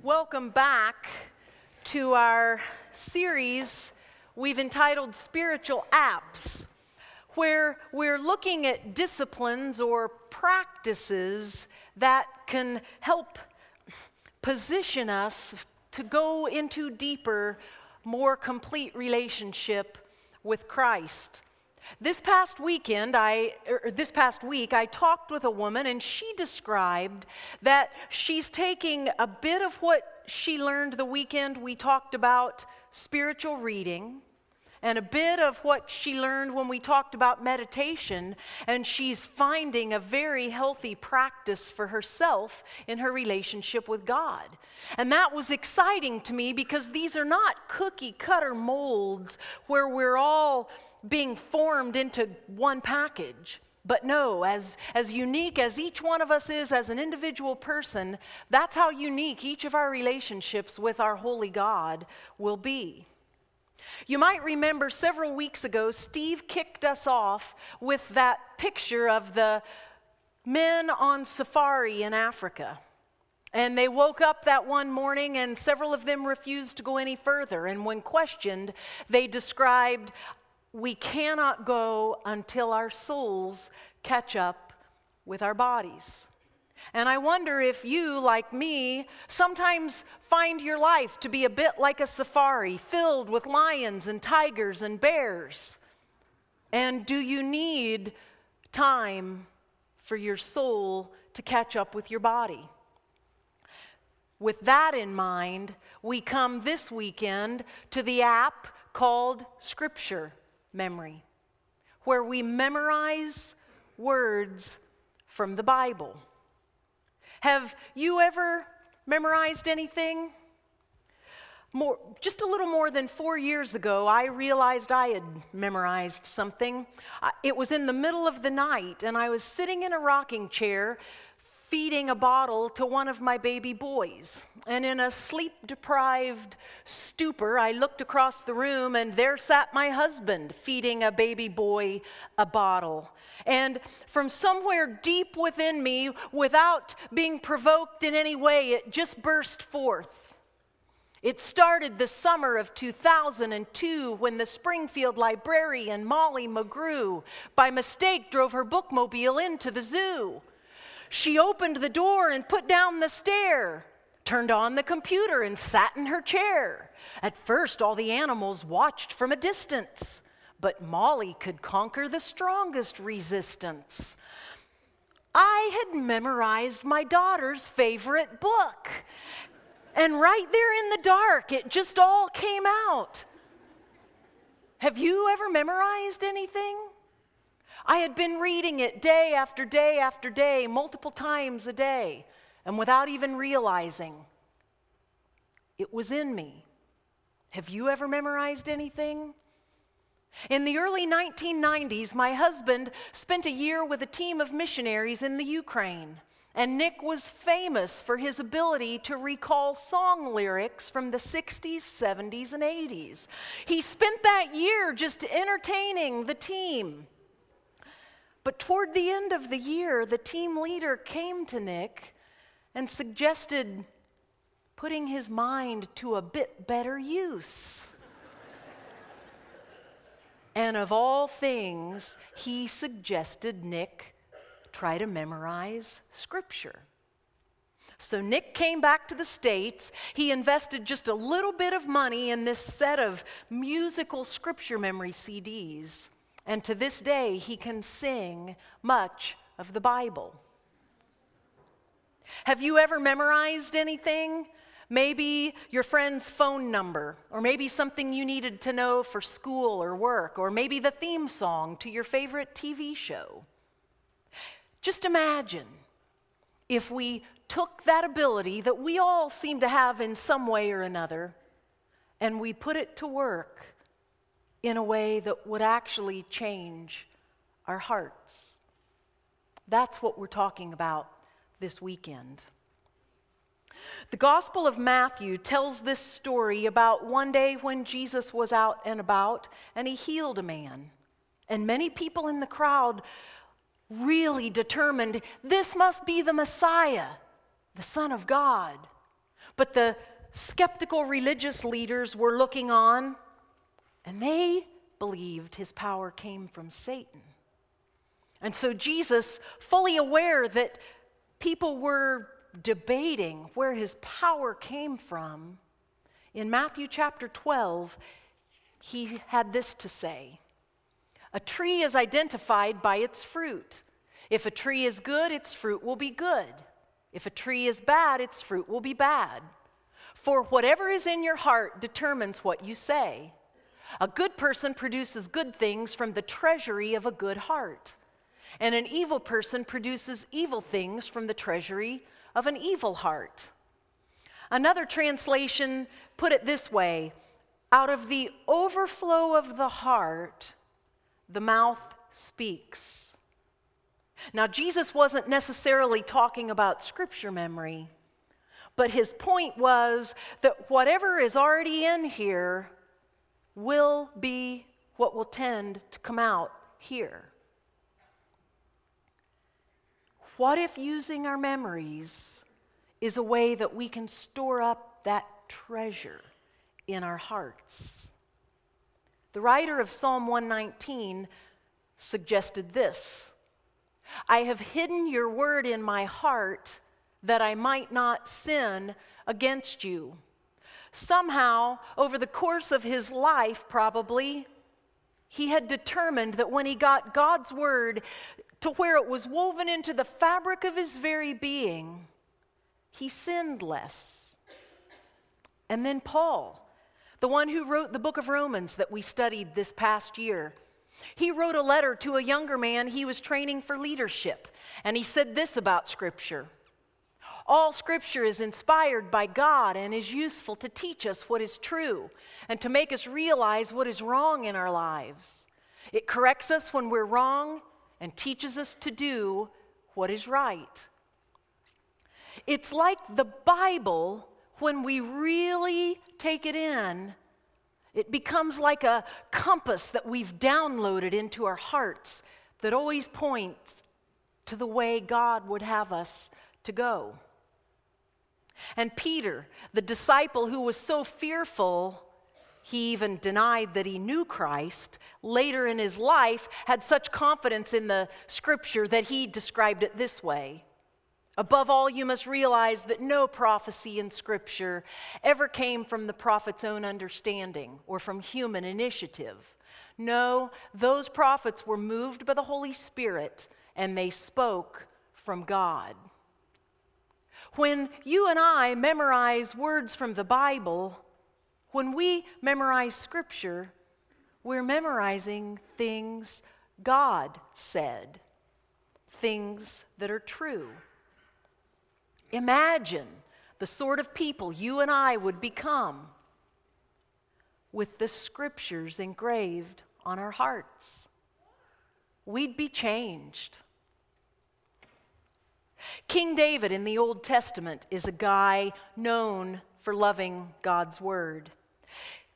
Welcome back to our series we've entitled Spiritual Apps, where we're looking at disciplines or practices that can help position us to go into deeper, more complete relationship with Christ. This past weekend, I, er, this past week, I talked with a woman and she described that she's taking a bit of what she learned the weekend we talked about spiritual reading and a bit of what she learned when we talked about meditation, and she's finding a very healthy practice for herself in her relationship with God. And that was exciting to me because these are not cookie cutter molds where we're all being formed into one package. But no, as, as unique as each one of us is as an individual person, that's how unique each of our relationships with our holy God will be. You might remember several weeks ago, Steve kicked us off with that picture of the men on safari in Africa. And they woke up that one morning, and several of them refused to go any further. And when questioned, they described, we cannot go until our souls catch up with our bodies. And I wonder if you, like me, sometimes find your life to be a bit like a safari filled with lions and tigers and bears. And do you need time for your soul to catch up with your body? With that in mind, we come this weekend to the app called Scripture memory, where we memorize words from the Bible. Have you ever memorized anything? More, just a little more than four years ago, I realized I had memorized something. It was in the middle of the night, and I was sitting in a rocking chair feeding a bottle to one of my baby boys. And in a sleep deprived stupor, I looked across the room, and there sat my husband feeding a baby boy a bottle. And from somewhere deep within me, without being provoked in any way, it just burst forth. It started the summer of 2002 when the Springfield librarian Molly McGrew, by mistake, drove her bookmobile into the zoo. She opened the door and put down the stair, turned on the computer and sat in her chair. At first, all the animals watched from a distance, but Molly could conquer the strongest resistance. I had memorized my daughter's favorite book. And right there in the dark, it just all came out. Have you ever memorized anything? I had been reading it day after day after day, multiple times a day, and without even realizing, it was in me. Have you ever memorized anything? In the early 1990s, my husband spent a year with a team of missionaries in the Ukraine. And Nick was famous for his ability to recall song lyrics from the 60s, 70s, and 80s. He spent that year just entertaining the team. But toward the end of the year, the team leader came to Nick and suggested putting his mind to a bit better use. and of all things, he suggested Nick try to memorize scripture. So Nick came back to the States. He invested just a little bit of money in this set of musical scripture memory CDs. And to this day, he can sing much of the Bible. Have you ever memorized anything? Maybe your friend's phone number, or maybe something you needed to know for school or work, or maybe the theme song to your favorite TV show. Just imagine if we took that ability that we all seem to have in some way or another and we put it to work in a way that would actually change our hearts. That's what we're talking about this weekend. The Gospel of Matthew tells this story about one day when Jesus was out and about and he healed a man. And many people in the crowd really determined this must be the Messiah, the Son of God. But the skeptical religious leaders were looking on, and they believed his power came from Satan. And so Jesus, fully aware that people were debating where his power came from, in Matthew chapter 12, he had this to say A tree is identified by its fruit. If a tree is good, its fruit will be good. If a tree is bad, its fruit will be bad. For whatever is in your heart determines what you say. A good person produces good things from the treasury of a good heart, and an evil person produces evil things from the treasury of an evil heart. Another translation put it this way out of the overflow of the heart, the mouth speaks. Now, Jesus wasn't necessarily talking about scripture memory. But his point was that whatever is already in here will be what will tend to come out here. What if using our memories is a way that we can store up that treasure in our hearts? The writer of Psalm 119 suggested this I have hidden your word in my heart that I might not sin against you. Somehow, over the course of his life, probably, he had determined that when he got God's word to where it was woven into the fabric of his very being, he sinned less. And then Paul, the one who wrote the book of Romans that we studied this past year, he wrote a letter to a younger man he was training for leadership. And he said this about Scripture all scripture is inspired by God and is useful to teach us what is true and to make us realize what is wrong in our lives. It corrects us when we're wrong and teaches us to do what is right. It's like the Bible, when we really take it in, it becomes like a compass that we've downloaded into our hearts that always points to the way God would have us to go. And Peter, the disciple who was so fearful, he even denied that he knew Christ, later in his life had such confidence in the scripture that he described it this way. Above all, you must realize that no prophecy in Scripture ever came from the prophet's own understanding or from human initiative. No, those prophets were moved by the Holy Spirit and they spoke from God. When you and I memorize words from the Bible, when we memorize Scripture, we're memorizing things God said, things that are true. Imagine the sort of people you and I would become with the Scriptures engraved on our hearts. We'd be changed. King David in the Old Testament is a guy known for loving God's word.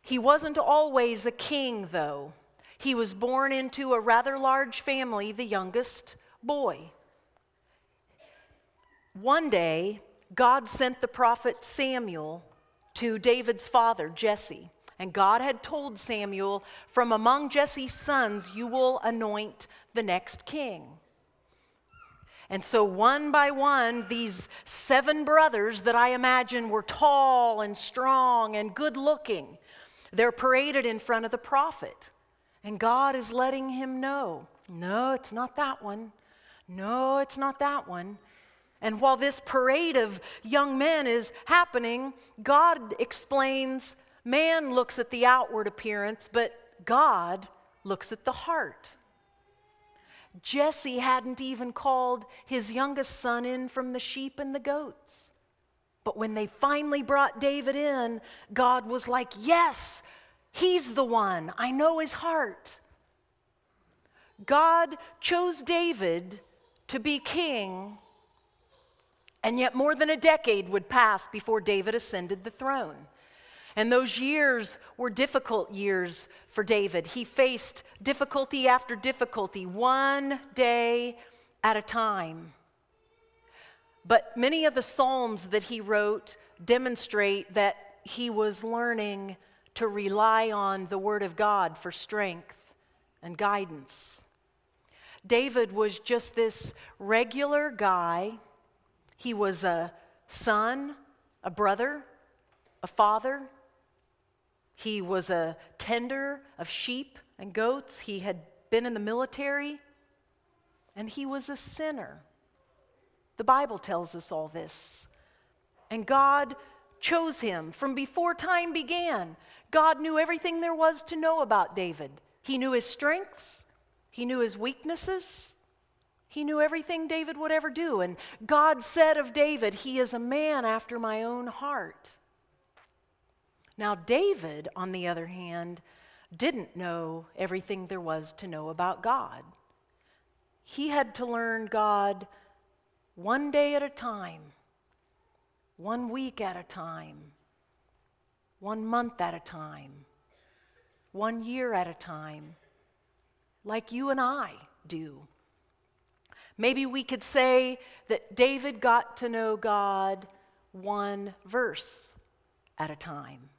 He wasn't always a king, though. He was born into a rather large family, the youngest boy. One day, God sent the prophet Samuel to David's father, Jesse. And God had told Samuel, From among Jesse's sons, you will anoint the next king. And so, one by one, these seven brothers that I imagine were tall and strong and good looking, they're paraded in front of the prophet. And God is letting him know no, it's not that one. No, it's not that one. And while this parade of young men is happening, God explains man looks at the outward appearance, but God looks at the heart. Jesse hadn't even called his youngest son in from the sheep and the goats. But when they finally brought David in, God was like, Yes, he's the one. I know his heart. God chose David to be king, and yet more than a decade would pass before David ascended the throne. And those years were difficult years for David. He faced difficulty after difficulty, one day at a time. But many of the Psalms that he wrote demonstrate that he was learning to rely on the Word of God for strength and guidance. David was just this regular guy. He was a son, a brother, a father. He was a tender of sheep and goats. He had been in the military. And he was a sinner. The Bible tells us all this. And God chose him from before time began. God knew everything there was to know about David. He knew his strengths, he knew his weaknesses, he knew everything David would ever do. And God said of David, He is a man after my own heart. Now, David, on the other hand, didn't know everything there was to know about God. He had to learn God one day at a time, one week at a time, one month at a time, one year at a time, like you and I do. Maybe we could say that David got to know God one verse at a time.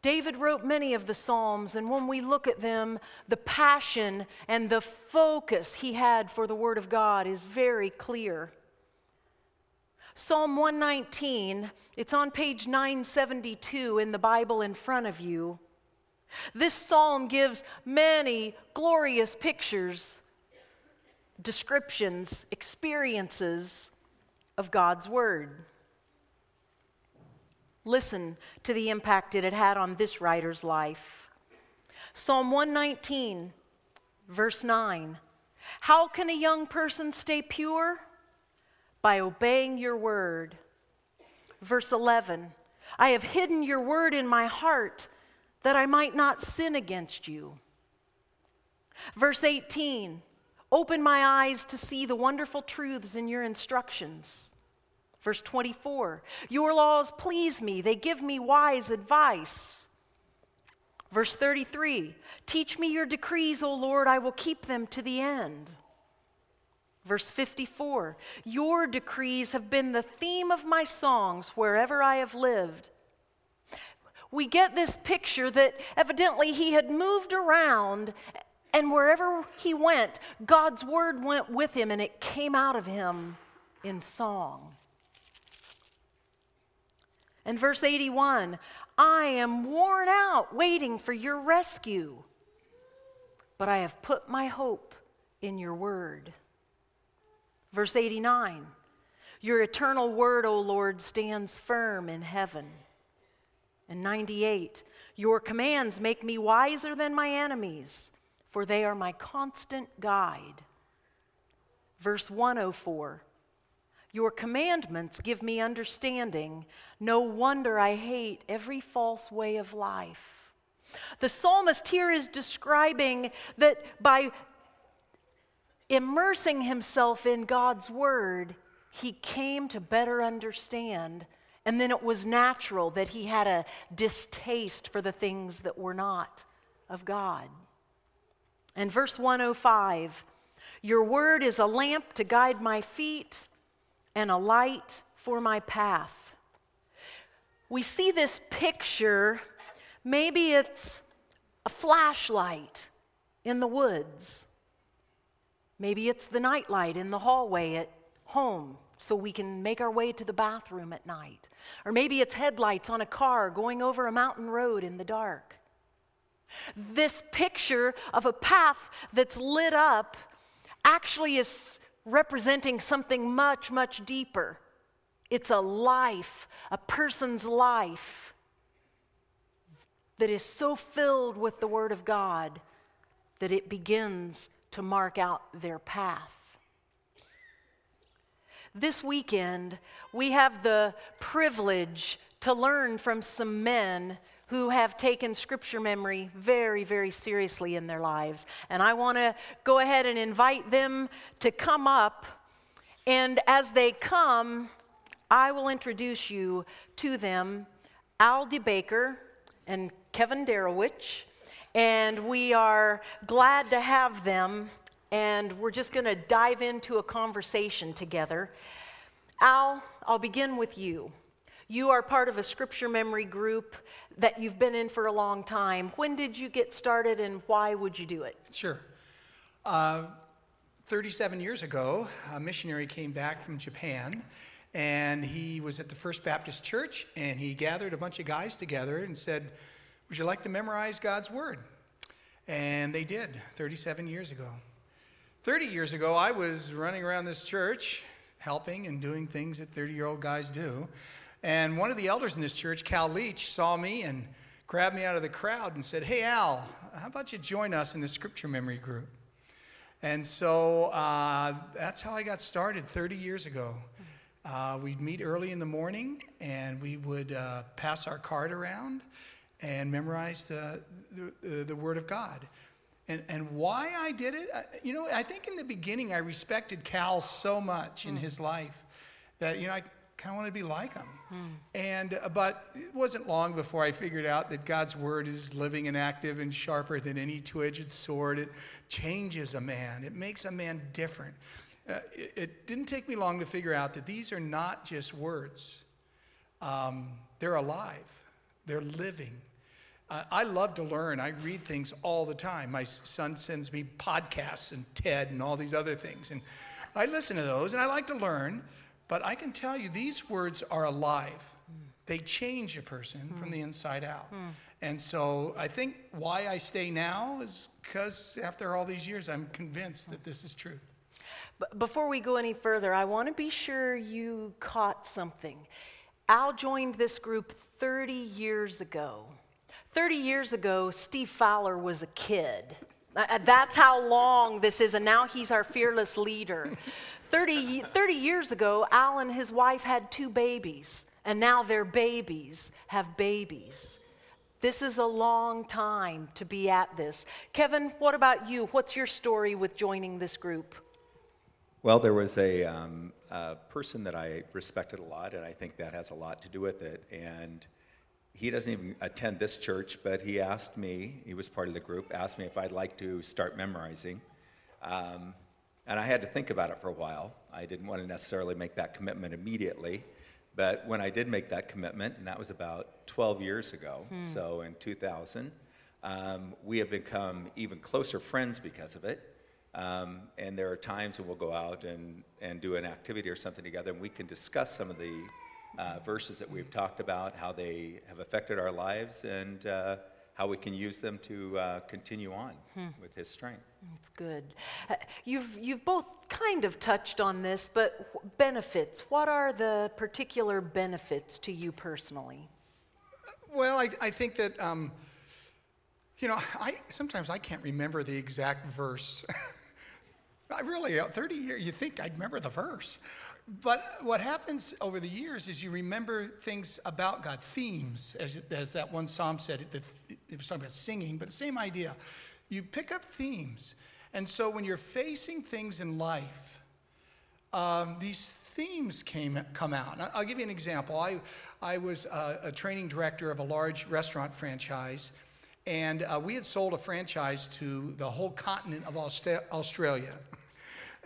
David wrote many of the Psalms, and when we look at them, the passion and the focus he had for the Word of God is very clear. Psalm 119, it's on page 972 in the Bible in front of you. This psalm gives many glorious pictures, descriptions, experiences of God's Word. Listen to the impact it had had on this writer's life. Psalm 119, verse 9. How can a young person stay pure? By obeying your word. Verse 11. I have hidden your word in my heart that I might not sin against you. Verse 18. Open my eyes to see the wonderful truths in your instructions. Verse 24 Your laws please me, they give me wise advice. Verse 33 Teach me your decrees, O Lord, I will keep them to the end. Verse 54 Your decrees have been the theme of my songs wherever I have lived. We get this picture that evidently he had moved around, and wherever he went, God's word went with him and it came out of him in song. And verse 81 I am worn out waiting for your rescue, but I have put my hope in your word. Verse 89 Your eternal word, O Lord, stands firm in heaven. And 98 Your commands make me wiser than my enemies, for they are my constant guide. Verse 104 your commandments give me understanding. No wonder I hate every false way of life. The psalmist here is describing that by immersing himself in God's word, he came to better understand. And then it was natural that he had a distaste for the things that were not of God. And verse 105 Your word is a lamp to guide my feet and a light for my path. We see this picture, maybe it's a flashlight in the woods. Maybe it's the nightlight in the hallway at home so we can make our way to the bathroom at night. Or maybe it's headlights on a car going over a mountain road in the dark. This picture of a path that's lit up actually is representing something much, much deeper. It's a life, a person's life that is so filled with the Word of God that it begins to mark out their path. This weekend, we have the privilege to learn from some men who have taken scripture memory very, very seriously in their lives. And I want to go ahead and invite them to come up. And as they come, I will introduce you to them Al DeBaker and Kevin Darowich. And we are glad to have them and we're just going to dive into a conversation together. Al, I'll begin with you. You are part of a scripture memory group that you've been in for a long time. When did you get started and why would you do it? Sure. Uh, 37 years ago, a missionary came back from Japan and he was at the First Baptist Church and he gathered a bunch of guys together and said, Would you like to memorize God's Word? And they did 37 years ago. 30 years ago, I was running around this church helping and doing things that 30 year old guys do. And one of the elders in this church, Cal Leach, saw me and grabbed me out of the crowd and said, Hey, Al, how about you join us in the scripture memory group? And so uh, that's how I got started 30 years ago. Uh, we'd meet early in the morning and we would uh, pass our card around and memorize the, the, the, Word of God. And, and why I did it, you know, I think in the beginning I respected Cal so much in mm. his life that, you know, I kind of wanted to be like him. And, uh, but it wasn't long before I figured out that God's Word is living and active and sharper than any two edged sword. It changes a man, it makes a man different. Uh, it, it, didn't take me long to figure out that these are not just words, um, they're alive, they're living. Uh, I love to learn. I read things all the time. My son sends me podcasts and TED and all these other things. And I listen to those and I like to learn. But I can tell you, these words are alive. They change a person mm. from the inside out. Mm. And so I think why I stay now is because after all these years, I'm convinced that this is truth. But before we go any further, I want to be sure you caught something. Al joined this group 30 years ago. 30 years ago, Steve Fowler was a kid. Uh, that's how long this is, and now he's our fearless leader. 30, 30 years ago, Al and his wife had two babies, and now their babies have babies. This is a long time to be at this. Kevin, what about you? What's your story with joining this group? Well, there was a, um, a, person that I respected a lot, and I think that has a lot to do with it. And he doesn't even attend this church, but he asked me, he was part of the group, asked me if I'd like to start memorizing. Um, and I had to think about it for a while. I didn't want to necessarily make that commitment immediately. But when I did make that commitment, and that was about 12 years ago, hmm. so in 2000, um, we have become even closer friends because of it. Um, and there are times when we'll go out and, and do an activity or something together, and we can discuss some of the uh, verses that we've talked about, how they have affected our lives, and uh, how we can use them to uh, continue on hmm. with His strength. That's good. Uh, you've, you've both kind of touched on this, but benefits. What are the particular benefits to you personally? Well, I, I think that, um, you know, I, sometimes I can't remember the exact verse. I really, uh, 30 years, you think I'd remember the verse. But what happens over the years is you remember things about God, themes, as, as that one psalm said, it, it was talking about singing, but the same idea. You pick up themes. And so when you're facing things in life, um, these themes came, come out. I'll give you an example. I, I was a, a training director of a large restaurant franchise, and uh, we had sold a franchise to the whole continent of Australia.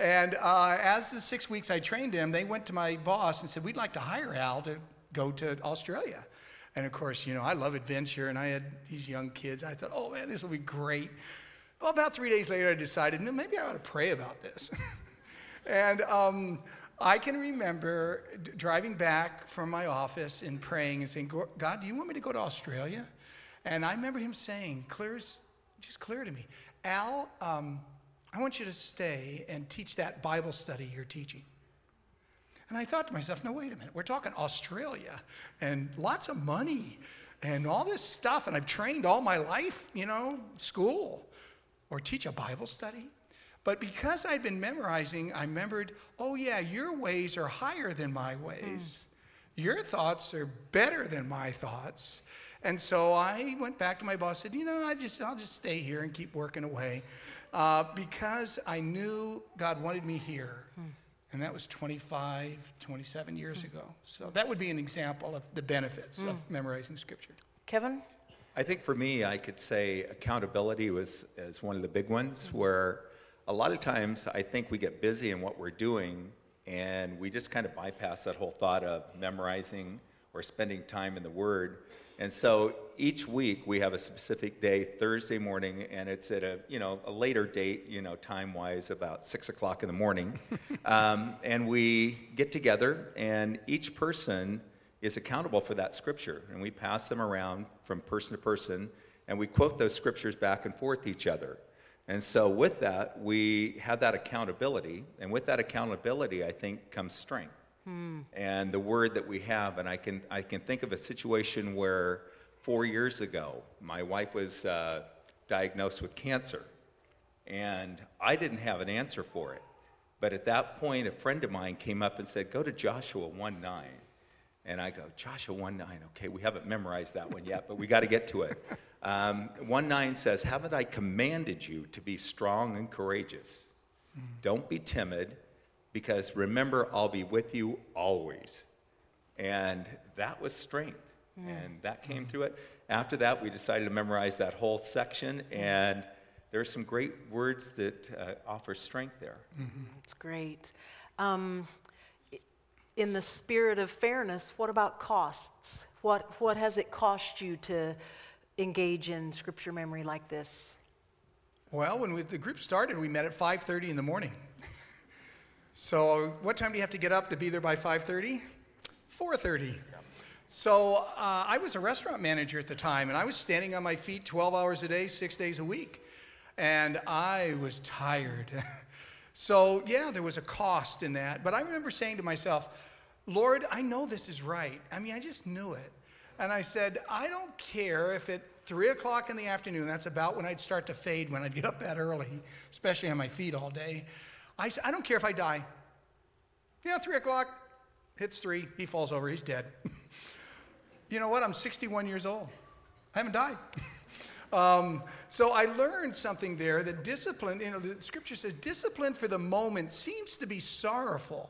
And uh, as the six weeks I trained him, they went to my boss and said, We'd like to hire Al to go to Australia. And of course, you know, I love adventure, and I had these young kids. I thought, oh man, this will be great. Well, about three days later, I decided, no, maybe I ought to pray about this. and um, I can remember d- driving back from my office and praying and saying, God, do you want me to go to Australia? And I remember him saying, clear, as, just clear to me, Al, um, I want you to stay and teach that Bible study you're teaching. And I thought to myself, no, wait a minute. We're talking Australia and lots of money and all this stuff. And I've trained all my life, you know, school or teach a Bible study. But because I'd been memorizing, I remembered, oh, yeah, your ways are higher than my ways. Mm. Your thoughts are better than my thoughts. And so I went back to my boss and said, you know, I just, I'll just stay here and keep working away uh, because I knew God wanted me here. Hmm. And that was 25, 27 years hmm. ago. So that would be an example of the benefits hmm. of memorizing Scripture. Kevin? I think for me, I could say accountability was is one of the big ones where a lot of times I think we get busy in what we're doing and we just kind of bypass that whole thought of memorizing or spending time in the Word. And so each week we have a specific day, Thursday morning, and it's at a you know a later date, you know time wise, about six o'clock in the morning, um, and we get together, and each person is accountable for that scripture, and we pass them around from person to person, and we quote those scriptures back and forth each other. And so, with that, we have that accountability. And with that accountability, I think, comes strength. Hmm. And the word that we have, and I can, I can think of a situation where four years ago, my wife was uh, diagnosed with cancer. And I didn't have an answer for it. But at that point, a friend of mine came up and said, Go to Joshua 1 9. And I go, Joshua 1 9, okay, we haven't memorized that one yet, but we got to get to it. Um, 1 9 says, Haven't I commanded you to be strong and courageous? Don't be timid, because remember, I'll be with you always. And that was strength. Mm. And that came mm. through it. After that, we decided to memorize that whole section. And there are some great words that uh, offer strength there. Mm-hmm. That's great. Um, in the spirit of fairness, what about costs? What, what has it cost you to engage in scripture memory like this? Well, when we, the group started, we met at 5:30 in the morning. So, what time do you have to get up to be there by 5:30? 4:30. So, uh, I was a restaurant manager at the time, and I was standing on my feet 12 hours a day, six days a week, and I was tired. So, yeah, there was a cost in that. But I remember saying to myself, Lord, I know this is right. I mean, I just knew it. And I said, I don't care if at three o'clock in the afternoon, that's about when I'd start to fade when I'd get up that early, especially on my feet all day. I said, I don't care if I die. Yeah, three o'clock, hits three, he falls over, he's dead. you know what? I'm 61 years old. I haven't died. Um, so I learned something there that discipline, you know, the scripture says discipline for the moment seems to be sorrowful,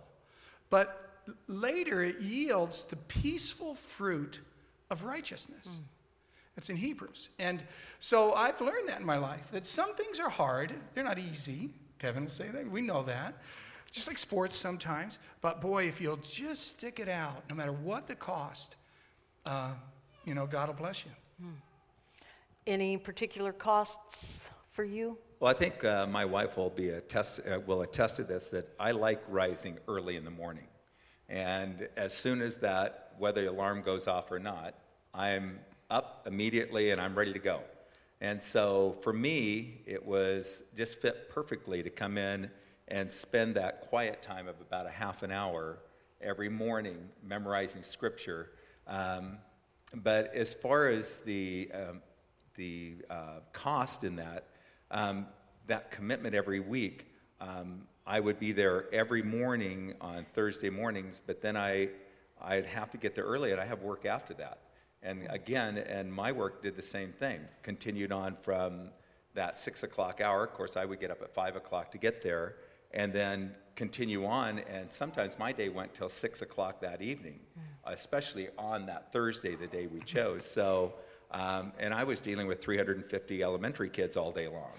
but later it yields the peaceful fruit of righteousness. Mm. It's in Hebrews. And so I've learned that in my life that some things are hard, they're not easy. Kevin will say that. We know that. Just like sports sometimes. But boy, if you'll just stick it out, no matter what the cost, uh, you know, God will bless you. Mm. Any particular costs for you? Well, I think uh, my wife will be attest, uh, will attest to this that I like rising early in the morning. And as soon as that, whether the alarm goes off or not, I'm up immediately and I'm ready to go. And so for me, it was just fit perfectly to come in and spend that quiet time of about a half an hour every morning memorizing scripture. Um, but as far as the um, the uh, cost in that, um, that commitment every week. Um, I would be there every morning on Thursday mornings, but then I, I'd have to get there early and I have work after that. And again, and my work did the same thing, continued on from that six o'clock hour. Of course, I would get up at five o'clock to get there and then continue on. And sometimes my day went till six o'clock that evening, mm. especially on that Thursday, the day we chose. So, um, and I was dealing with 350 elementary kids all day long.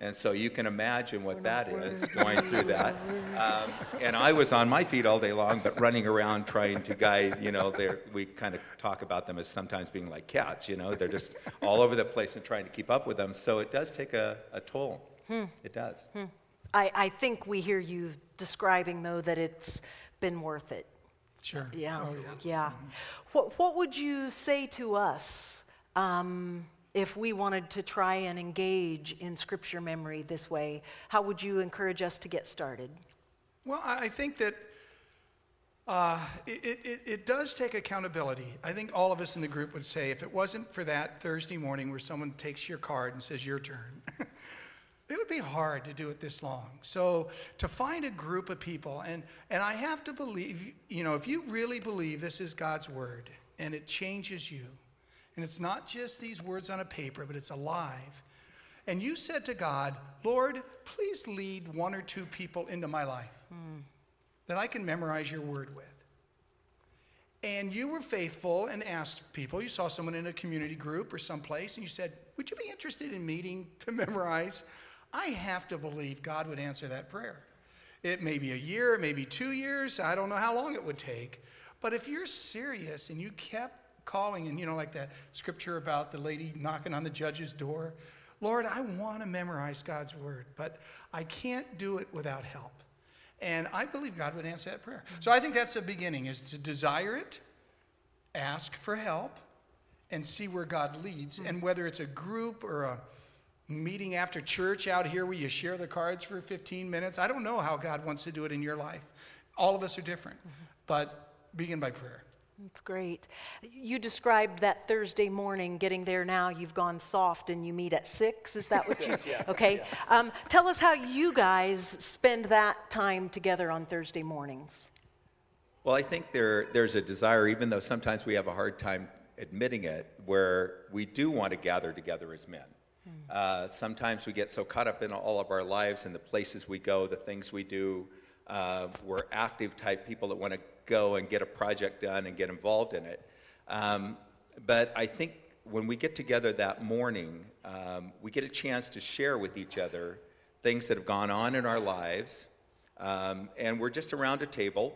And so you can imagine what that is going through that. Um, and I was on my feet all day long, but running around trying to guide, you know, we kind of talk about them as sometimes being like cats, you know, they're just all over the place and trying to keep up with them. So it does take a, a toll. Hmm. It does. Hmm. I, I think we hear you describing, though, that it's been worth it. Sure. Yeah. Oh, yeah. yeah. Mm-hmm. What, what would you say to us? Um, if we wanted to try and engage in scripture memory this way, how would you encourage us to get started? Well, I think that uh, it, it, it, does take accountability. I think all of us in the group would say if it wasn't for that Thursday morning where someone takes your card and says, Your turn, it would be hard to do it this long. So to find a group of people, and, and I have to believe, you know, if you really believe this is God's word and it changes you, and it's not just these words on a paper, but it's alive. And you said to God, Lord, please lead one or two people into my life mm. that I can memorize your word with. And you were faithful and asked people. You saw someone in a community group or someplace, and you said, Would you be interested in meeting to memorize I have to believe God would answer that prayer. It may be a year, it may be two years, I don't know how long it would take. But if you're serious and you kept calling, and you know, like that scripture about the lady knocking on the judge's door, Lord, I want to memorize God's word, but I can't do it without help. And I believe God would answer that prayer. So I think that's the beginning is to desire it, ask for help, and see where God leads. Hmm. And whether it's a group or a meeting after church out here where you share the cards for 15 minutes, I don't know how God wants to do it in your life. All of us are different. Mm-hmm. But begin by prayer. That's great. You described that Thursday morning getting there now. You've gone soft and you meet at six. Is that what you? yes, okay. yes. Um, tell us how you guys spend that time together on Thursday mornings. Well, I think there, there's a desire, even though sometimes we have a hard time admitting it, where we do want to gather together as men. Uh, sometimes we get so caught up in all of our lives and the places we go, the things we do. Uh, we're active type people that want to go and get a project done and get involved in it. Um, but I think when we get together that morning, um, we get a chance to share with each other things that have gone on in our lives. Um, and we're just around a table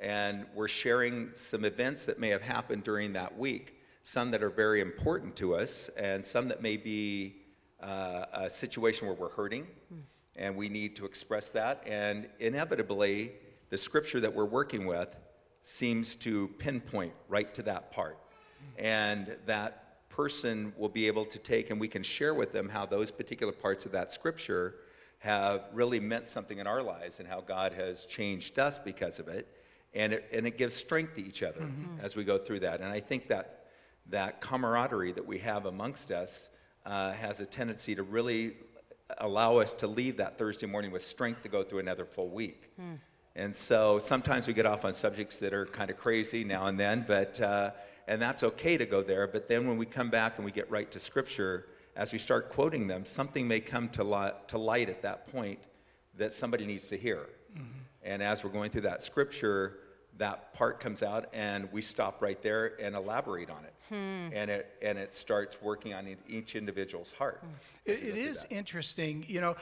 and we're sharing some events that may have happened during that week, some that are very important to us, and some that may be uh, a situation where we're hurting and we need to express that. And inevitably, the scripture that we're working with seems to pinpoint right to that part. And that person will be able to take, and we can share with them how those particular parts of that scripture have really meant something in our lives and how God has changed us because of it. And it, and it gives strength to each other as we go through that. And I think that that camaraderie that we have amongst us uh, has a tendency to really allow us to leave that Thursday morning with strength to go through another full week. And so sometimes we get off on subjects that are kind of crazy now and then, but uh, and that's okay to go there. But then when we come back and we get right to Scripture, as we start quoting them, something may come to, li- to light at that point that somebody needs to hear. Mm-hmm. And as we're going through that Scripture, that part comes out, and we stop right there and elaborate on it, hmm. and it and it starts working on each individual's heart. Hmm. It, it is interesting. You know,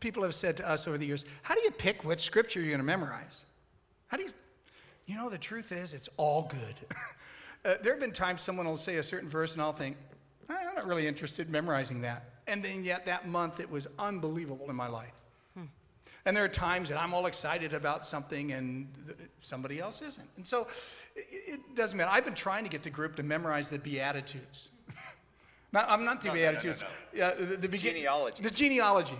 people have said to us over the years, how do you pick which scripture you're going to memorize? How do you, you know, the truth is, it's all good. uh, there have been times someone will say a certain verse, and I'll think, "Eh, I'm not really interested in memorizing that. And then yet that month, it was unbelievable in my life. And there are times that I'm all excited about something and th- somebody else isn't. And so it, it doesn't matter. I've been trying to get the group to memorize the Beatitudes. not, I'm not the No, no, no, no, Beatitudes. no. Yeah, the, the begin- Genealogy. The genealogy.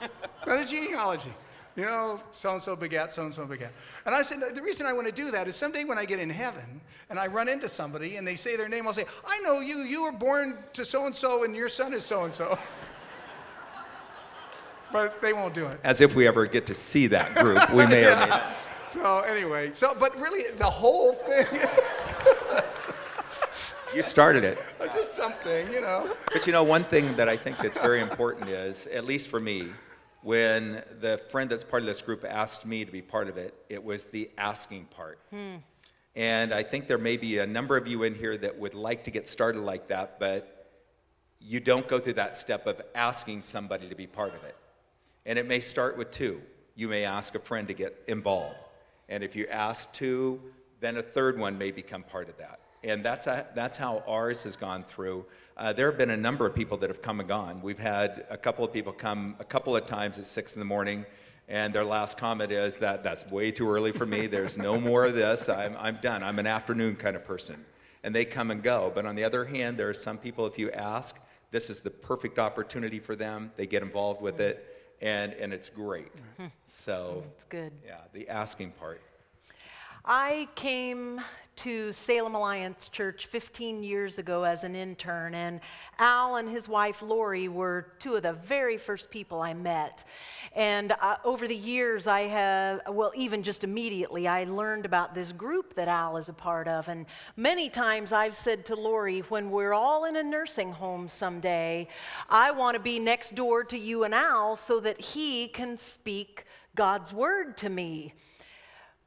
no, the genealogy. You know, so and so begat, so and so begat. And I said, the reason I want to do that is someday when I get in heaven and I run into somebody and they say their name, I'll say, I know you. You were born to so and so and your son is so and so. But they won't do it. As if we ever get to see that group, we may or may not. So anyway, so but really the whole thing You started it. just something, you know. But you know, one thing that I think that's very important is, at least for me, when the friend that's part of this group asked me to be part of it, it was the asking part. Hmm. And I think there may be a number of you in here that would like to get started like that, but you don't go through that step of asking somebody to be part of it. And it may start with two. You may ask a friend to get involved. And if you ask two, then a third one may become part of that. And that's, a, that's how ours has gone through. Uh, there have been a number of people that have come and gone. We've had a couple of people come a couple of times at six in the morning, and their last comment is that that's way too early for me. There's no more of this. I'm, I'm done. I'm an afternoon kind of person. And they come and go. But on the other hand, there are some people, if you ask, this is the perfect opportunity for them. They get involved with it, and, and it's great. So, It's good. yeah, the asking part. I came to Salem Alliance Church 15 years ago as an intern, and Al and his wife Lori were two of the very first people I met. And uh, over the years, I have, well, even just immediately, I learned about this group that Al is a part of. And many times I've said to Lori, when we're all in a nursing home someday, I want to be next door to you and Al so that he can speak God's word to me.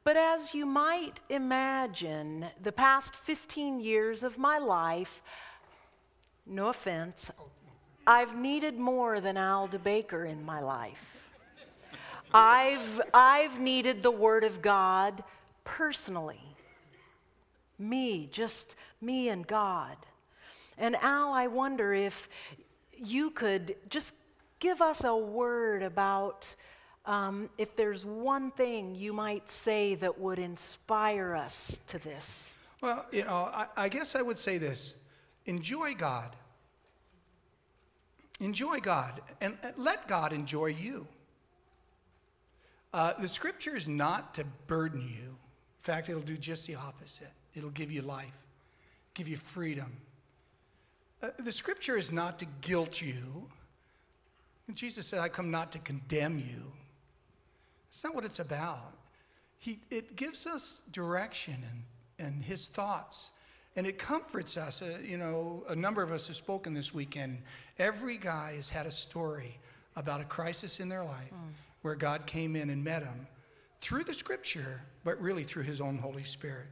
But as you might imagine, the past 15 years of my life, no offense, I've needed more than Al DeBaker in my life. I've, I've needed the Word of God personally. Me, just me and God. And Al, I wonder if you could just give us a word about um, if there's one thing you might say that would inspire us to this. Well, you know, I, I guess I would say this enjoy God. Enjoy God and let God enjoy you. Uh, the scripture is not to burden you. In fact, it'll do just the opposite. It'll give you life, give you freedom. Uh, the scripture is not to guilt you. Jesus said, I come not to condemn you. It's not what it's about. He, it gives us direction and, and his thoughts. And it comforts us. Uh, you know, a number of us have spoken this weekend. Every guy has had a story about a crisis in their life mm. where God came in and met them through the scripture, but really through his own Holy Spirit.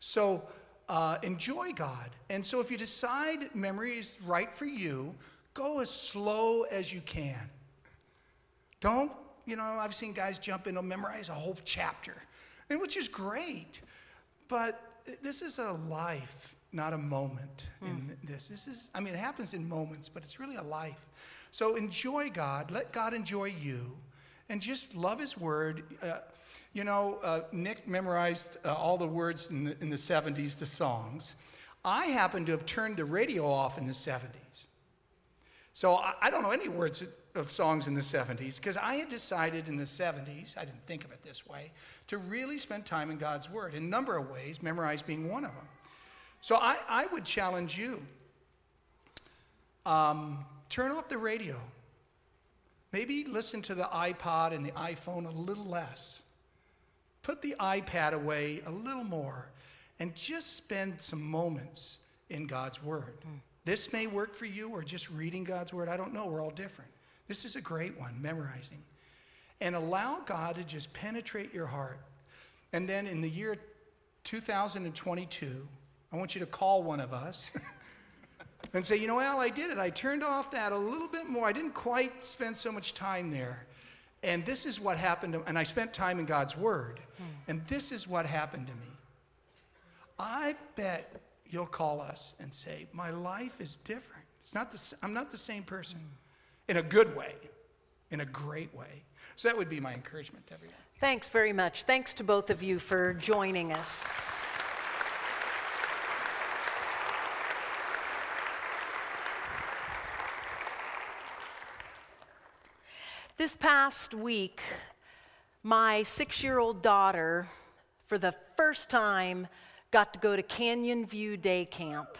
So uh, enjoy God. And so if you decide memory is right for you, go as slow as you can. Don't, you know, I've seen guys jump in and memorize a whole chapter, and which is great. But this is a life, not a moment mm. in this. This is, I mean, it happens in moments, but it's really a life. So enjoy God, let God enjoy you, and just love His Word. Uh, you know, uh, Nick memorized uh, all the words in the, in the 70s to songs. I happen to have turned the radio off in the 70s. So I, I don't know any words of songs in the 70s because I had decided in the 70s, I didn't think of it this way, to really spend time in God's Word in a number of ways, memorize being one of them. So I, I would challenge you um, turn off the radio. Maybe listen to the iPod and the iPhone a little less put the iPad away a little more and just spend some moments in God's Word. Mm. This may work for you or just reading God's Word. I don't know. We're all different. This is a great one, memorizing. And allow God to just penetrate your heart. And then in the year 2022, I want you to call one of us and say, you know, Al, I did it. I turned off that a little bit more. I didn't quite spend so much time there. And this is what happened to and I spent time in God's Word. Hmm. And this is what happened to me. I bet you'll call us and say, My life is different. It's not the, I'm not the same person hmm. In a good way, in a great way. So that would be my encouragement to everyone. Thanks very much. Thanks to both of you for joining us. This past week, my six year old daughter, for the first time, got to go to Canyon View Day Camp.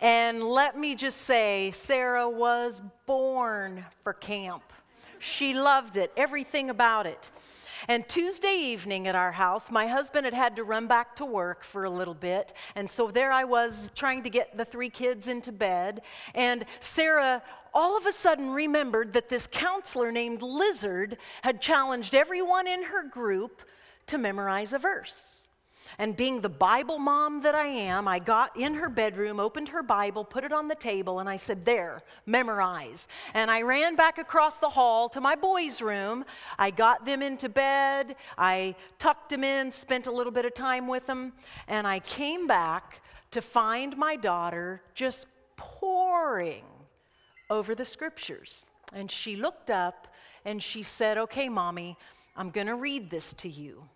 And let me just say, Sarah was born for camp. She loved it, everything about it. And Tuesday evening at our house, my husband had had to run back to work for a little bit. And so there I was trying to get the three kids into bed. And Sarah all of a sudden remembered that this counselor named Lizard had challenged everyone in her group to memorize a verse. And being the Bible mom that I am, I got in her bedroom, opened her Bible, put it on the table, and I said, There, memorize. And I ran back across the hall to my boys' room. I got them into bed. I tucked them in, spent a little bit of time with them, and I came back to find my daughter just pouring over the scriptures. And she looked up and she said, Okay, mommy, I'm going to read this to you.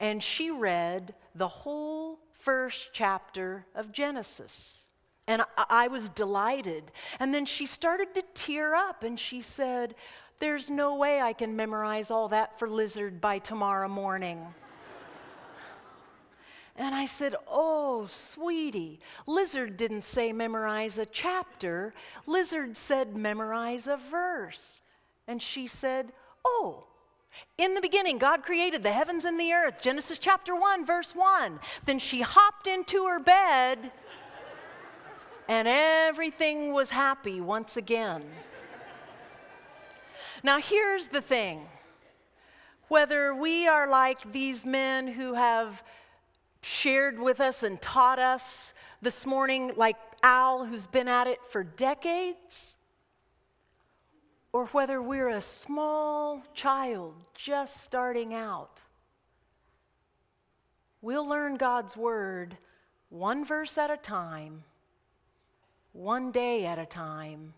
And she read the whole first chapter of Genesis. And I, I, was delighted. And then she started to tear up and she said, There's no way I can memorize all that for Lizard by tomorrow morning. And I said, Oh, sweetie, Lizard didn't say memorize a chapter. Lizard said memorize a verse. And she said, Oh, in the beginning, God created the heavens and the earth. Genesis chapter 1, verse 1. Then she hopped into her bed, and everything was happy once again. Now, here's the thing whether we are like these men who have shared with us and taught us this morning, like Al, who's been at it for decades, or whether we're a small child just starting out, we'll learn God's Word one verse at a time, one day at a time,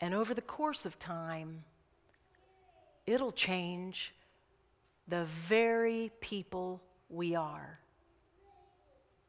and over the course of time, it'll change the very people we are.